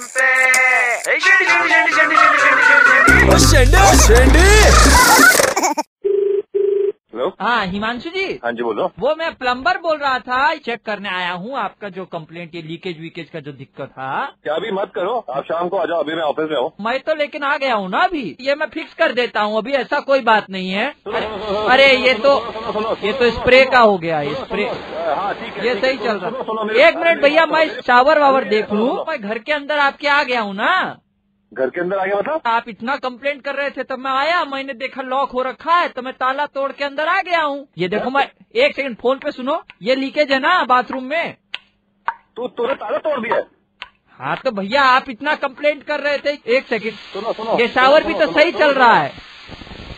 FM पे शेंडी, शेंडी, शेंडी, शेंडी, शेंडी, शेंडी, शेंडी। हेलो हाँ? हिमांशु जी। हाँ जी बोलो वो मैं प्लम्बर बोल रहा था चेक करने आया हूँ आपका जो कम्प्लेट ये लीकेज वीकेज का जो दिक्कत था। क्या अभी मत करो आप शाम को आ जाओ अभी मैं ऑफ़िस में हूँ। मैं तो लेकिन आ गया हूँ ना अभी। ये मैं फिक्स कर देता हूँ अभी ऐसा कोई बात नहीं है। अरे ये तो ये तो स्प्रे का हो गया ये स्प्रे हाँ ठीक है ये सही चल रहा। मेरी एक मिनट भैया मैं शावर वावर देख लूँ। मैं घर के अंदर आपके आ गया हूँ ना। घर के अंदर आ गया मतलब? आप इतना कंप्लेंट कर रहे थे तो मैं आया मैंने देखा लॉक हो रखा है तो मैं ताला तोड़ के अंदर आ गया हूँ। ये देखो मैं एक सेकंड फ़ोन पे सुनो ये लीकेज है ना बाथरूम में? तू तूने ताला तोड़ दिया है? हाँ तो भैया आप इतना कंप्लेंट कर रहे थे एक सेकंड सुनो सुनो। ये शावर भी तो सही चल रहा है।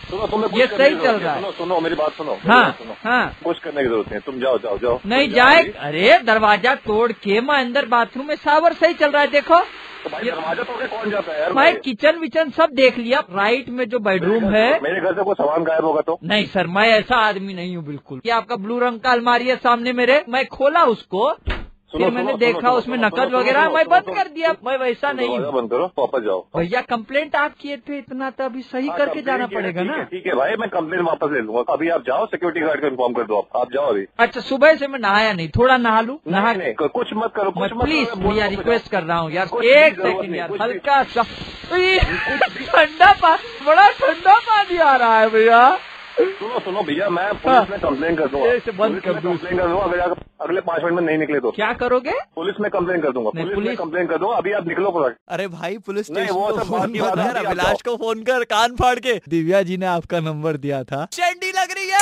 सुनो तुम्हें ये सही चल रहा है। सुनो सुनो मेरी बात सुनो हाँ सुनो। हाँ। कुछ करने की ज़रूरत नहीं। है, तुम जाओ जाओ जाओ। नहीं जाए अरे दरवाज़ा तोड़ के मैं अंदर बाथरूम में शावर सही चल रहा है देखो। तो भाई दरवाज़ा तोड़ के कौन जाता है यार मैं भाई? किचन विचन सब देख लिया। राइट में जो बेडरूम है। मेरे घर से कोई सामान गायब होगा तो? नहीं सर मैं ऐसा आदमी नहीं हूँ बिल्कुल। ये आपका ब्लू रंग का अलमारी है सामने मेरे। मैं खोला उसको। फिर मैंने देखा उसमें नकद वगैरह मैं बंद कर दिया। मैं वैसा नहीं। बंद करो वापस जाओ। भैया कंप्लेंट आप किए थे इतना तो अभी सही हाँ, करके जाना पड़ेगा ना? ठीक है भाई मैं कंप्लेन वापस ले लूँगा। अभी आप जाओ सिक्योरिटी गार्ड को इन्फॉर्म कर दो आप। आप जाओ अभी। अच्छा सुबह से मैं नहाया नहीं थोड़ा नहा लू? नहा कुछ मत करो कुछ प्लीज़ भैया रिक्वेस्ट कर रहा हूँ यार एक सेकंड यार हल्का सा ठंडा पानी बड़ा ठंडा पानी आ रहा है भैया। सुनो सुनो भैया मैं पुलिस में कंप्लेन कर दूँगा। हाँ। बंद कर में कंप्लेन कर दूँगा अगर अगले पाँच मिनट में नहीं निकले तो। क्या करोगे? पुलिस में कंप्लेन कर दूँगा पुलिस में कंप्लेन कर दूँगा अभी आप निकलो अरे भाई पुलिस है, अभी आप अभिलाष को फ़ोन कर कान फाड़ के। दिव्या जी ने आपका नंबर दिया था। चंडी लग रही है।